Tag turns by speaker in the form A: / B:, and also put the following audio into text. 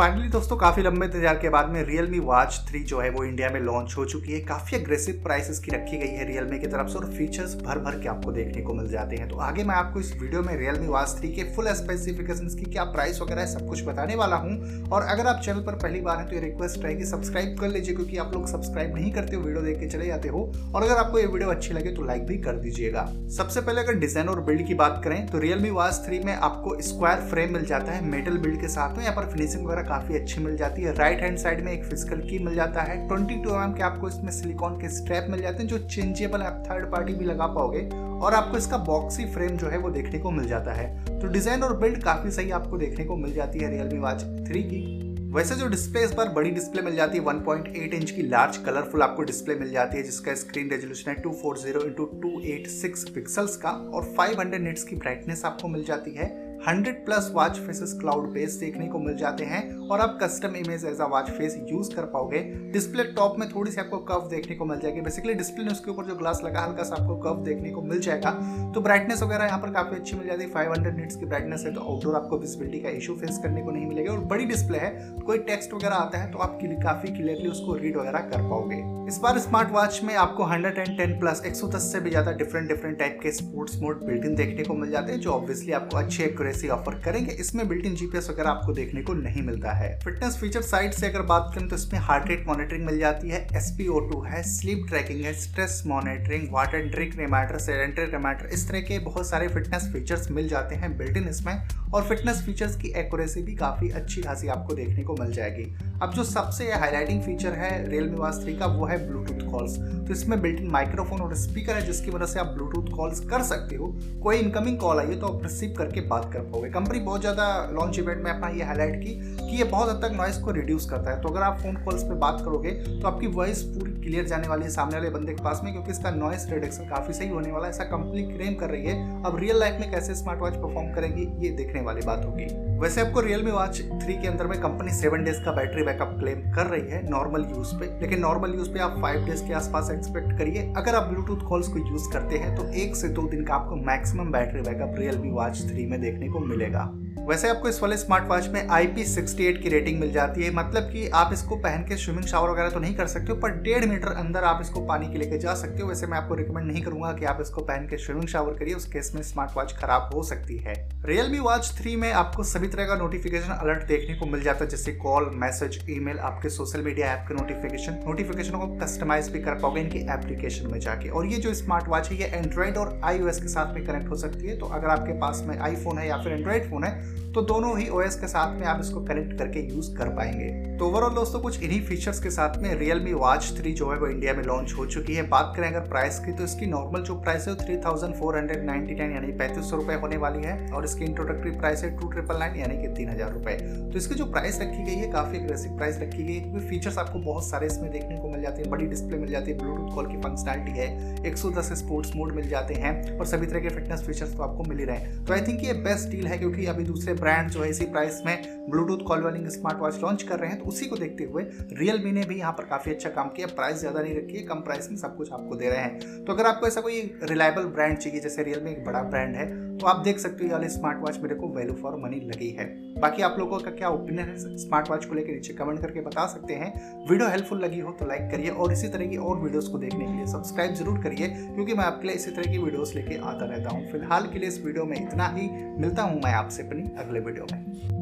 A: Finally दोस्तों, काफ़ी लंबे इंतज़ार के बाद में Realme Watch 3 जो है वो इंडिया में लॉन्च हो चुकी है। काफ़ी अग्रेसिव प्राइसेस की रखी गई है Realme की तरफ़ से और फीचर्स भर भर के आपको देखने को मिल जाते हैं। तो आगे मैं आपको इस वीडियो में Realme Watch 3 के फुल स्पेसिफिकेशन की क्या प्राइस वगैरह है सब कुछ बताने वाला हूँ। और अगर आप चैनल पर पहली बार है तो ये रिक्वेस्ट रहेगी सब्सक्राइब कर लीजिए, क्योंकि आप लोग सब्सक्राइब नहीं करते हो वीडियो देख के चले जाते हो। और अगर आपको ये वीडियो अच्छी लगे तो लाइक भी कर दीजिएगा। सबसे पहले अगर डिज़ाइन और बिल्ड की बात करें तो Realme Watch 3 में आपको स्क्वायर फ्रेम मिल जाता है मेटल बिल्ड के साथ। में यहाँ पर फिनिशिंग वगैरह काफ़ी अच्छी मिल जाती है। राइट हैंड साइड में एक फ़िज़िकल की मिल जाता है। 22 टू एम के आपको इसमें सिलिकॉन के स्ट्रैप मिल जाते हैं, जो चेंजेबल आप थर्ड पार्टी भी लगा पाओगे और आपको इसका बॉक्सी फ्रेम जो है वो देखने को मिल जाता है। तो डिज़ाइन और बिल्ड काफ़ी सही आपको देखने को मिल जाती है रियलमी वॉच थ्री की वैसे जो डिस्प्ले इस बार बड़ी डिस्प्ले मिल जाती है 1.8 इंच की लार्ज कलरफुल आपको डिस्प्ले मिल जाती है, जिसका स्क्रीन रेजोल्यूशन है 240 फोर ज़ीरो इंटू टू का और 500 निट्स की ब्राइटनेस आपको मिल जाती है। 100 plus watch faces cloud base देखने को मिल जाते हैं और आप custom image as a watch face use कर पाओगे। डिस्प्ले टॉप में थोड़ी सी आपको कव देखने को मिल जाएगी। बेसिकली डिस्प्ले ने उसके ऊपर जो ग्लास लगा, हल्का सा आपको कव देखने को मिल जाएगा। तो ब्राइटनेस वगैरह यहाँ पर काफ़ी अच्छी मिल जाती है। फाइव हंड्रेड की ब्राइटनेस है तो आउटडोर आपको विजिबिलिटी का इशू फेस करने को नहीं मिलेगा। और बड़ी डिस्प्ले है, कोई टेक्स्ट वगैरह आता है तो आप काफ़ी क्लियरली उसको रीड वगैरह कर पाओगे। इस बार स्मार्ट वॉच में आपको 110 प्लस 110 से भी ज़्यादा डिफरेंट डिफरेंट टाइप के स्पोर्ट्स मोड इन देखने को मिल जाते हैं, जो ऑब्वियसली आपको अच्छी एक्यूरेसी ऑफ़र करेंगे, इसमें बिल्ट इन जीपीएस वगैरह आपको देखने को नहीं मिलता है। फिटनेस फीचर साइड से अगर बात करें तो इसमें हार्ट रेट मॉनिटरिंग मिल जाती है एसपीओ है स्लीप ट्रैकिंग है stress monitoring water drink reminder sedentary reminder इस तरह के बहुत सारे फिटनेस फीचर्स मिल जाते हैं बिल्ट इन इसमें। और फिटनेस फीचर्स की एक्यूरेसी भी काफ़ी अच्छी खासी आपको देखने को मिल जाएगी। अब जो सबसे हाईलाइटिंग फीचर है रियलमी वास थ्री का, वो है ब्लूटूथ कॉल्स तो इसमें बिल्ट इन माइक्रोफोन और स्पीकर है, जिसकी वजह से आप ब्लूटूथ कॉल्स कर सकते हो। कोई इनकमिंग कॉल आई है तो आप रिसीव करके बात कर पाओगे। कंपनी बहुत ज़्यादा लॉन्च इवेंट में अपना ये हाईलाइट की कि ये बहुत हद तक नॉइस को रिड्यूस करता है। तो अगर आप फ़ोन कॉल्स पे बात करोगे तो आपकी वॉइस पूरी क्लियर जाने वाली है सामने वाले बंदे के पास में, क्योंकि इसका नॉइस रिडक्शन काफ़ी सही होने वाला है। ऐसा कंपनी क्लेम कर रही है। अब रियल लाइफ में कैसे स्मार्ट वॉच परफॉर्म करेंगी, ये देखने वाली बात होगी। वैसे आपको रियलमी वॉच थ्री के अंदर में कंपनी सेवन डेज़ का बैटरी बैकअप क्लेम कर रही है नॉर्मल यूज़ पे। लेकिन नॉर्मल यूज़ पे आप फाइव डेज़ के आसपास एक्सपेक्ट करिए। अगर आप ब्लूटूथ कॉल्स को यूज़ करते हैं तो एक से दो दिन का आपको maximum battery backup Realme watch three में देखने को मिलेगा। वैसे आपको इस वाले स्मार्ट वॉच में IP68 की रेटिंग मिल जाती है। मतलब कि आप इसको पहन के स्विमिंग शावर वगैरह तो नहीं कर सकते हो, पर डेढ़ मीटर अंदर आप इसको पानी के लेके जा सकते हो। वैसे मैं आपको रिकमेंड नहीं करूँगा कि आप इसको पहन के स्विमिंग शावर करिए, उस केस में स्मार्ट वॉच खराब हो सकती है। रियलमी वॉच थ्री में आपको सभी तरह का नोटिफिकेशन अलर्ट देखने को मिल जाता है, जैसे कॉल मैसेज ईमेल आपके सोशल मीडिया ऐप के नोटिफिकेशन नोटिफिकेशन को कस्टमाइज भी कर पाओगे इनकी एप्लीकेशन में जाके। और ये जो स्मार्ट वॉच है, ये एंड्रॉइड और आई के साथ में कनेक्ट हो सकती है। तो अगर आपके पास में आईफोन है या फिर एंड्रॉइड फ़ोन है तो दोनों ही ओएस के साथ में आप इसको कनेक्ट करके यूज़ कर पाएँगे। तो ओवरऑल दोस्तों, कुछ इन्हीं फीचर्स के साथ में Realme Watch 3 जो है वो इंडिया में लॉन्च हो चुकी है। बात करें अगर प्राइस की तो इसकी नॉर्मल जो प्राइस है three thousand four hundred nine यानी पैंतीस सौ रुपए होने वाली है और इसकी इंट्रोडक्टरी प्राइस है टू ट्रिपल नाइन यानी कि तीन हज़ार रुपए। तो इसकी जो प्राइस रखी गई है, काफ़ी अग्रेसिव प्राइस रखी गई है क्योंकि फीचर्स आपको बहुत सारे इसमें देखने को मिल जाते हैं। बड़ी डिस्प्ले मिल जाती है ब्लूटूथ कॉल की फंक्शनलिटी है, एक सौ दस स्पोर्ट्स मोड मिल जाते हैं और सभी तरह के फिटनेस फीचर्स तो आपको मिल ही रहे हैं। तो आई थिंक ये बेस्ट डील है क्योंकि अभी दूसरे ब्रांड जो है इसी प्राइस में ब्लूटूथ कॉल वालिंग स्मार्ट वॉच लॉन्च कर रहे हैं तो उसी को देखते हुए रियलमी ने भी यहाँ पर काफ़ी अच्छा काम किया। प्राइस ज़्यादा नहीं रखी है, कम प्राइस में सब कुछ आपको दे रहे हैं। तो अगर आपको ऐसा कोई रिलायबल ब्रांड चाहिए, जैसे रियलमी एक बड़ा ब्रांड है तो आप देख सकते हो ये वाली स्मार्ट वॉच मेरे को वैल्यू फॉर मनी लगी है। बाकी आप लोगों का क्या ओपिनियन है? स्मार्ट वॉच को लेकर नीचे कमेंट करके बता सकते हैं। वीडियो हेल्पफुल लगी हो तो लाइक करिए और इसी तरह की और वीडियोस को देखने के लिए सब्सक्राइब ज़रूर करिए, क्योंकि मैं आपके लिए इसी तरह की वीडियोस लेके आता रहता हूँ। फ़िलहाल के लिए इस वीडियो में इतना ही। मिलता हूँ मैं आपसे अपनी अगले वीडियो में।